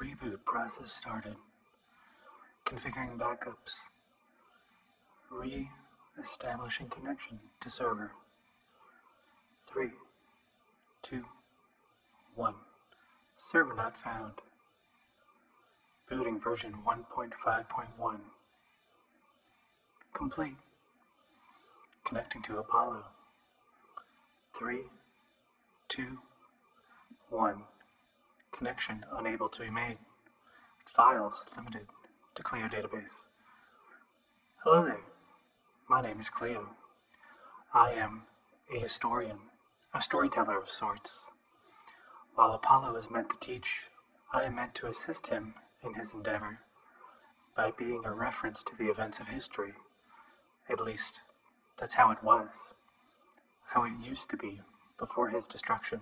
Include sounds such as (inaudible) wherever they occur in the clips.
Reboot process started. Configuring backups. Re-establishing connection to server. Three, two, one. Server not found. Booting version 1.5.1. Complete. Connecting to Apollo. Three, two, one. Connection unable to be made. Files limited to Clio database. Hello there. My name is Clio. I am a historian, a storyteller of sorts. While Apollo is meant to teach, I am meant to assist him in his endeavor by being a reference to the events of history. At least, that's how it was, how it used to be before his destruction,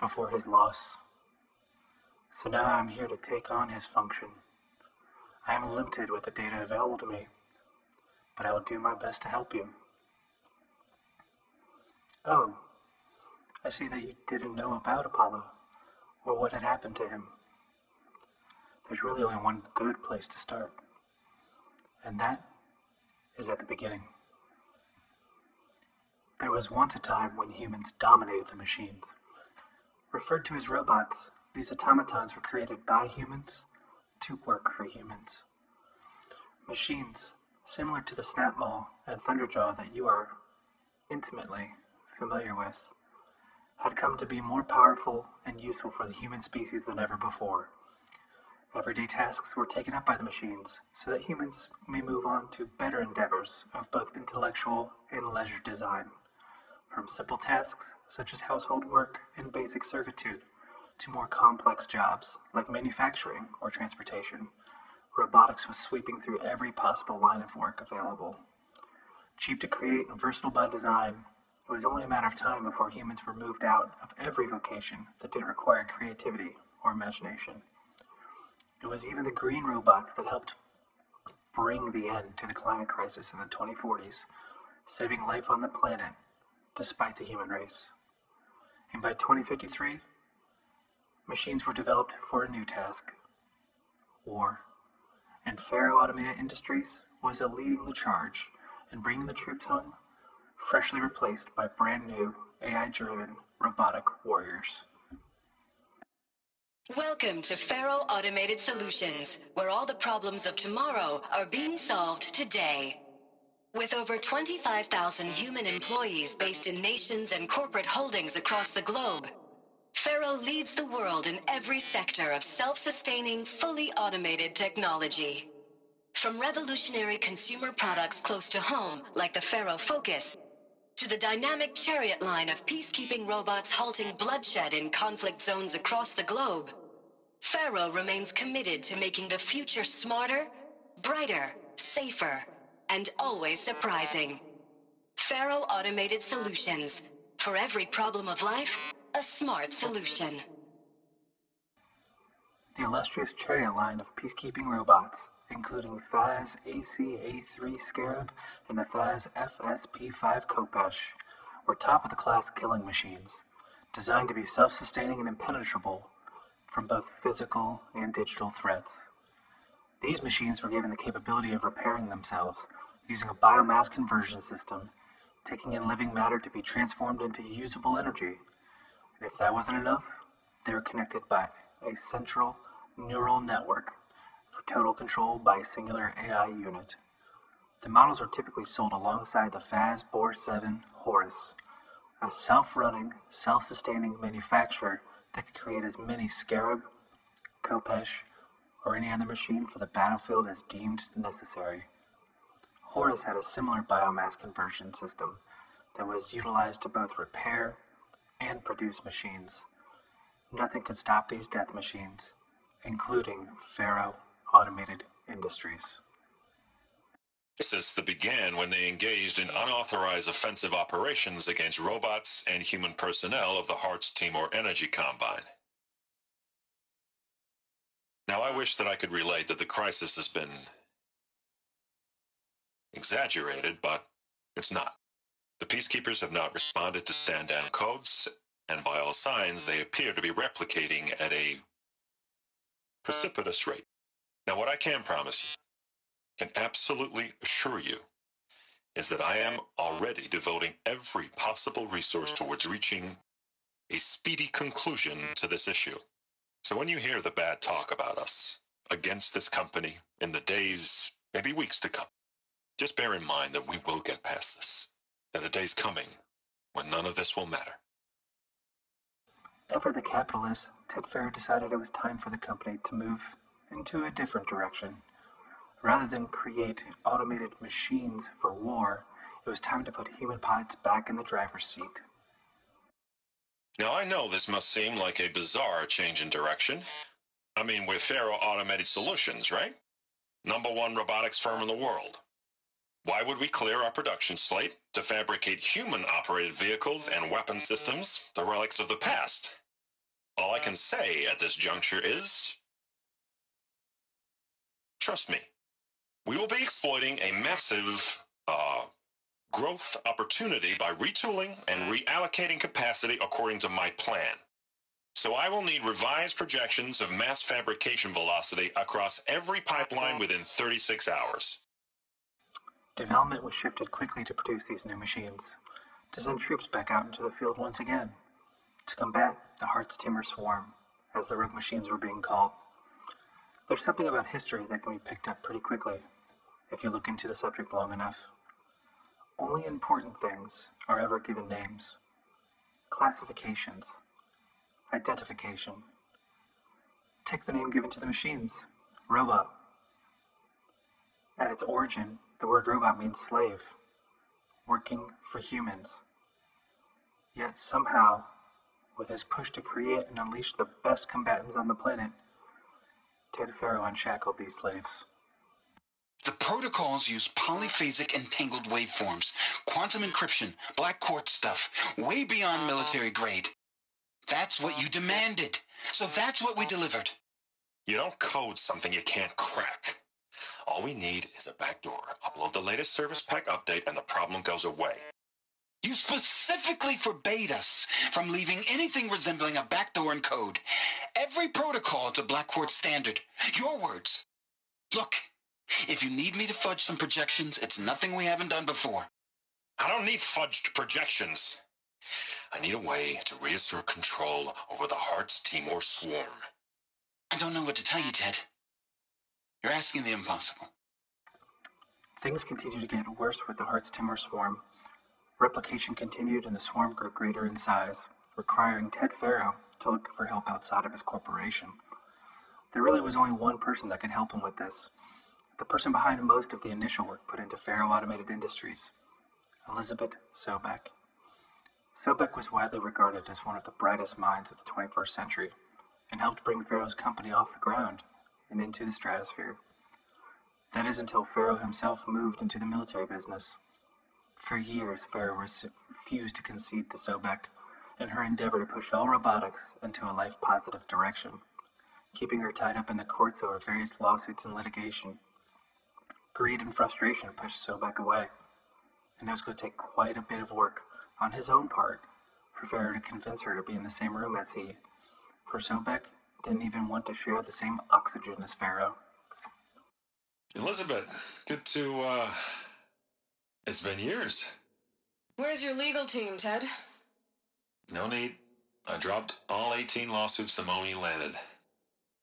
before his loss. So now I'm here to take on his function. I am limited with the data available to me, but I will do my best to help you. Oh, I see that you didn't know about Apollo or what had happened to him. There's really only one good place to start, and that is at the beginning. There was once a time when humans dominated the machines. Referred to as robots, these automatons were created by humans to work for humans. Machines similar to the Snapmaw and Thunderjaw that you are intimately familiar with had come to be more powerful and useful for the human species than ever before. Everyday tasks were taken up by the machines so that humans may move on to better endeavors of both intellectual and leisure design. From simple tasks such as household work and basic servitude to more complex jobs like manufacturing or transportation, robotics was sweeping through every possible line of work available. Cheap to create and versatile by design, it was only a matter of time before humans were moved out of every vocation that didn't require creativity or imagination. It was even the green robots that helped bring the end to the climate crisis in the 2040s, saving life on the planet despite the human race. And by 2053, machines were developed for a new task war. And Faro Automated Industries was leading the charge in bringing the troops home freshly replaced by brand new AI driven robotic warriors. Welcome to Faro Automated Solutions, where all the problems of tomorrow are being solved today. With over 25,000 human employees based in nations and corporate holdings across the globe, Faro leads the world in every sector of self-sustaining, fully automated technology. From revolutionary consumer products close to home, like the Faro Focus, to the dynamic chariot line of peacekeeping robots halting bloodshed in conflict zones across the globe. Faro remains committed to making the future smarter, brighter, safer, and always surprising. Faro Automated Solutions. For every problem of life, a smart solution. The illustrious chariot line of peacekeeping robots including FAS AC-A3 Scarab and the FAS FSP-5 Khopesh, were top-of-the-class killing machines, designed to be self-sustaining and impenetrable from both physical and digital threats. These machines were given the capability of repairing themselves using a biomass conversion system, taking in living matter to be transformed into usable energy. And if that wasn't enough, they were connected by a central neural network for total control by a singular AI unit. The models are typically sold alongside the FAS Bore 7 Horus, a self-running, self-sustaining manufacturer that could create as many Scarab, Khopesh, or any other machine for the battlefield as deemed necessary. Horus had a similar biomass conversion system that was utilized to both repair and produce machines. Nothing could stop these death machines, including Faro automated industries. Since the began when they engaged in unauthorized offensive operations against robots and human personnel of the Hartz Timor Energy Combine. Now, I wish that I could relate that the crisis has been exaggerated, but it's not. The peacekeepers have not responded to stand down codes, and by all signs, they appear to be replicating at a precipitous rate. Now, what I can promise you, can absolutely assure you, is that I am already devoting every possible resource towards reaching a speedy conclusion to this issue. So when you hear the bad talk about us against this company in the days, maybe weeks to come, just bear in mind that we will get past this. That a day's coming when none of this will matter. Ever the capitalist, Ted Faro decided it was time for the company to move into a different direction. Rather than create automated machines for war, it was time to put human pilots back in the driver's seat. Now, I know this must seem like a bizarre change in direction. I mean, we're Faro Automated Solutions, right? Number one robotics firm in the world. Why would we clear our production slate to fabricate human-operated vehicles and weapon systems, the relics of the past? All I can say at this juncture is... Trust me. We will be exploiting a massive, uh, growth opportunity by retooling and reallocating capacity according to my plan. So I will need revised projections of mass fabrication velocity across every pipeline within 36 hours. Development was shifted quickly to produce these new machines, to send troops back out into the field once again, to combat the Hartz Timor Swarm, as the rogue machines were being called. There's something about history that can be picked up pretty quickly if you look into the subject long enough. Only important things are ever given names. Classifications. Identification. Take the name given to the machines robot. At its origin, the word robot means slave, working for humans. Yet somehow, with his push to create and unleash the best combatants on the planet, Ted Faro unshackled these slaves. The protocols use polyphasic entangled waveforms, quantum encryption, black quartz stuff, way beyond military grade. That's what you demanded. So that's what we delivered. You don't code something you can't crack. All we need is a backdoor. Upload the latest service pack update and the problem goes away. You specifically forbade us from leaving anything resembling a backdoor in code. Every protocol to Black Quartz standard. Your words. Look, if you need me to fudge some projections, it's nothing we haven't done before. I don't need fudged projections. I need a way to reassert control over the Hartz Timor swarm. I don't know what to tell you, Ted. You're asking the impossible. Things continued to get worse with the Hartz Timor swarm. Replication continued and the swarm grew greater in size, requiring Ted Faro to look for help outside of his corporation. There really was only one person that could help him with this. The person behind most of the initial work put into Faro Automated Industries, Elizabeth Sobek. Sobek was widely regarded as one of the brightest minds of the 21st century and helped bring Faro's company off the ground and into the stratosphere. That is until Faro himself moved into the military business. For years, Faro refused to concede to Sobek in her endeavor to push all robotics into a life positive direction, keeping her tied up in the courts over various lawsuits and litigation. Greed and frustration pushed Sobek away, and it was going to take quite a bit of work on his own part for Faro to convince her to be in the same room as he. For Sobek didn't even want to share the same oxygen as Faro. Elizabeth, good to, uh. It's been years. Where's your legal team, Ted? No need. I dropped all 18 lawsuits the moment you landed.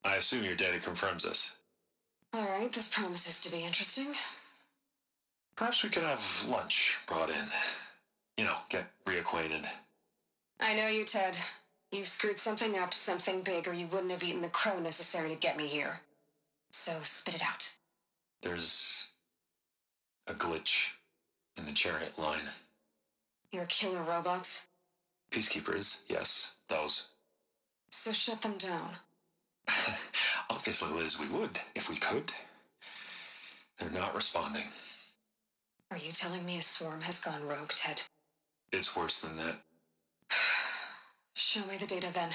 I assume your data confirms this. Alright, this promises to be interesting. Perhaps we could have lunch brought in. You know, get reacquainted. I know you, Ted. You've screwed something up, something big, or you wouldn't have eaten the crow necessary to get me here. So spit it out. There's a glitch in the chariot line. Your killer robots? Peacekeepers, yes, those. So shut them down. (laughs) Obviously, Liz, we would, if we could. They're not responding. Are you telling me a swarm has gone rogue, Ted? It's worse than that. Show me the data then.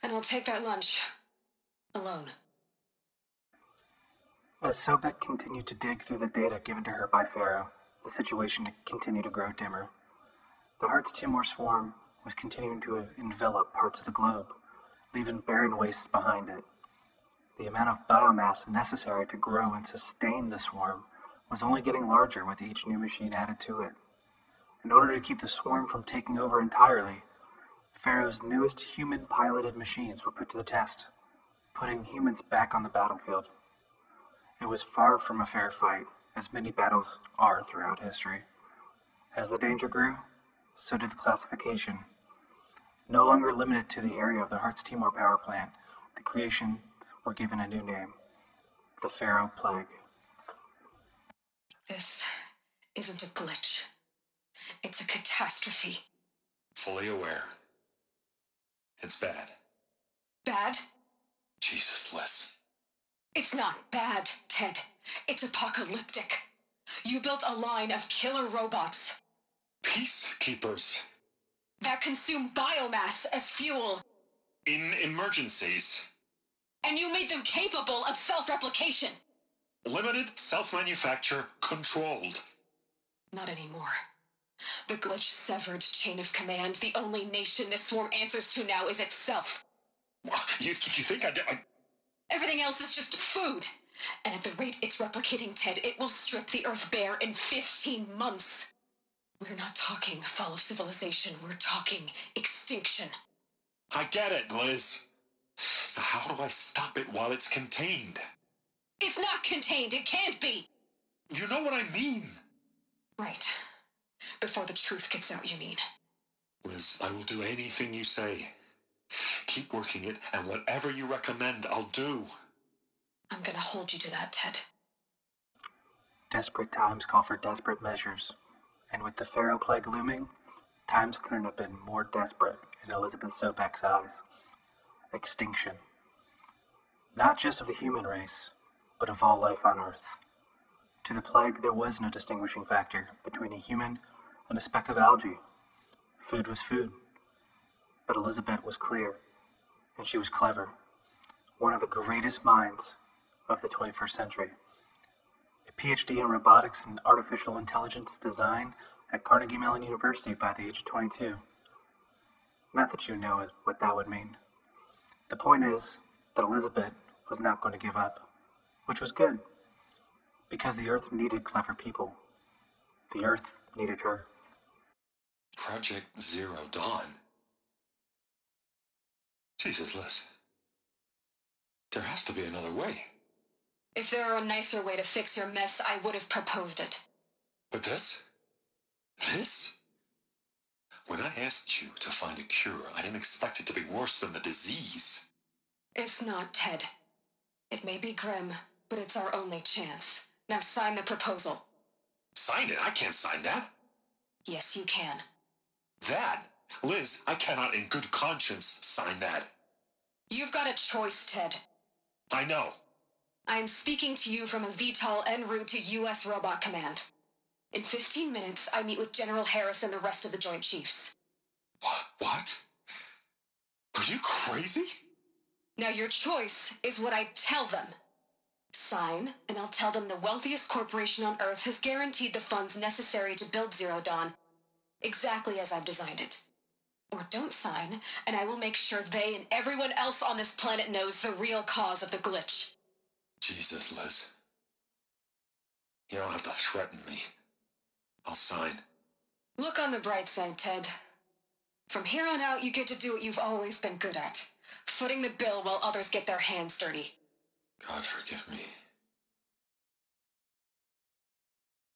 And I'll take that lunch. Alone. As Sobek continued to dig through the data given to her by Faro, the situation continued to grow dimmer. The Hartz Timor swarm was continuing to envelop parts of the globe, leaving barren wastes behind it. The amount of biomass necessary to grow and sustain the swarm was only getting larger with each new machine added to it. In order to keep the swarm from taking over entirely, Faro's newest human piloted machines were put to the test, putting humans back on the battlefield. It was far from a fair fight, as many battles are throughout history. As the danger grew, so did the classification. No longer limited to the area of the Hartz Timor power plant, the creations were given a new name the Faro Plague. This isn't a glitch. It's a catastrophe. Fully aware. It's bad. Bad? Jesus, Liz. It's not bad, Ted. It's apocalyptic. You built a line of killer robots Peacekeepers. that consume biomass as fuel, In emergencies. and you made them capable of self-replication. Limited self-manufacture controlled. Not anymore. The glitch severed chain of command. The only nation this swarm answers to now is itself. You, you think I, did- I... Everything else is just food. And at the rate it's replicating, Ted, it will strip the Earth bare in 15 months. We're not talking fall of civilization. We're talking extinction. I get it, Liz. So how do I stop it while it's contained? It's not contained. It can't be. You know what I mean. Right. Before the truth gets out, you mean. Liz, I will do anything you say. Keep working it, and whatever you recommend, I'll do. I'm gonna hold you to that, Ted. Desperate times call for desperate measures, and with the Faro plague looming, times couldn't have been more desperate in Elizabeth Sobek's eyes. Extinction. Not just of the human race, but of all life on Earth. To the plague, there was no distinguishing factor between a human and a speck of algae. Food was food. But Elizabeth was clear, and she was clever. One of the greatest minds of the 21st century a PhD in robotics and artificial intelligence design at Carnegie Mellon University by the age of 22. Not that you know what that would mean. The point is that Elizabeth was not going to give up, which was good, because the Earth needed clever people. The Earth needed her. Project Zero Dawn. Jesus, Liz. There has to be another way. If there were a nicer way to fix your mess, I would have proposed it. But this? This? When I asked you to find a cure, I didn't expect it to be worse than the disease. It's not, Ted. It may be grim, but it's our only chance. Now sign the proposal. Sign it. I can't sign that. Yes, you can. That? Liz, I cannot in good conscience sign that. You've got a choice, Ted. I know. I am speaking to you from a VTOL en route to U.S. Robot Command. In 15 minutes, I meet with General Harris and the rest of the Joint Chiefs. What? What? Are you crazy? Now, your choice is what I tell them. Sign, and I'll tell them the wealthiest corporation on Earth has guaranteed the funds necessary to build Zero Dawn exactly as I've designed it. Or don't sign, and I will make sure they and everyone else on this planet knows the real cause of the glitch. Jesus, Liz. You don't have to threaten me. I'll sign. Look on the bright side, Ted. From here on out, you get to do what you've always been good at footing the bill while others get their hands dirty. God forgive me.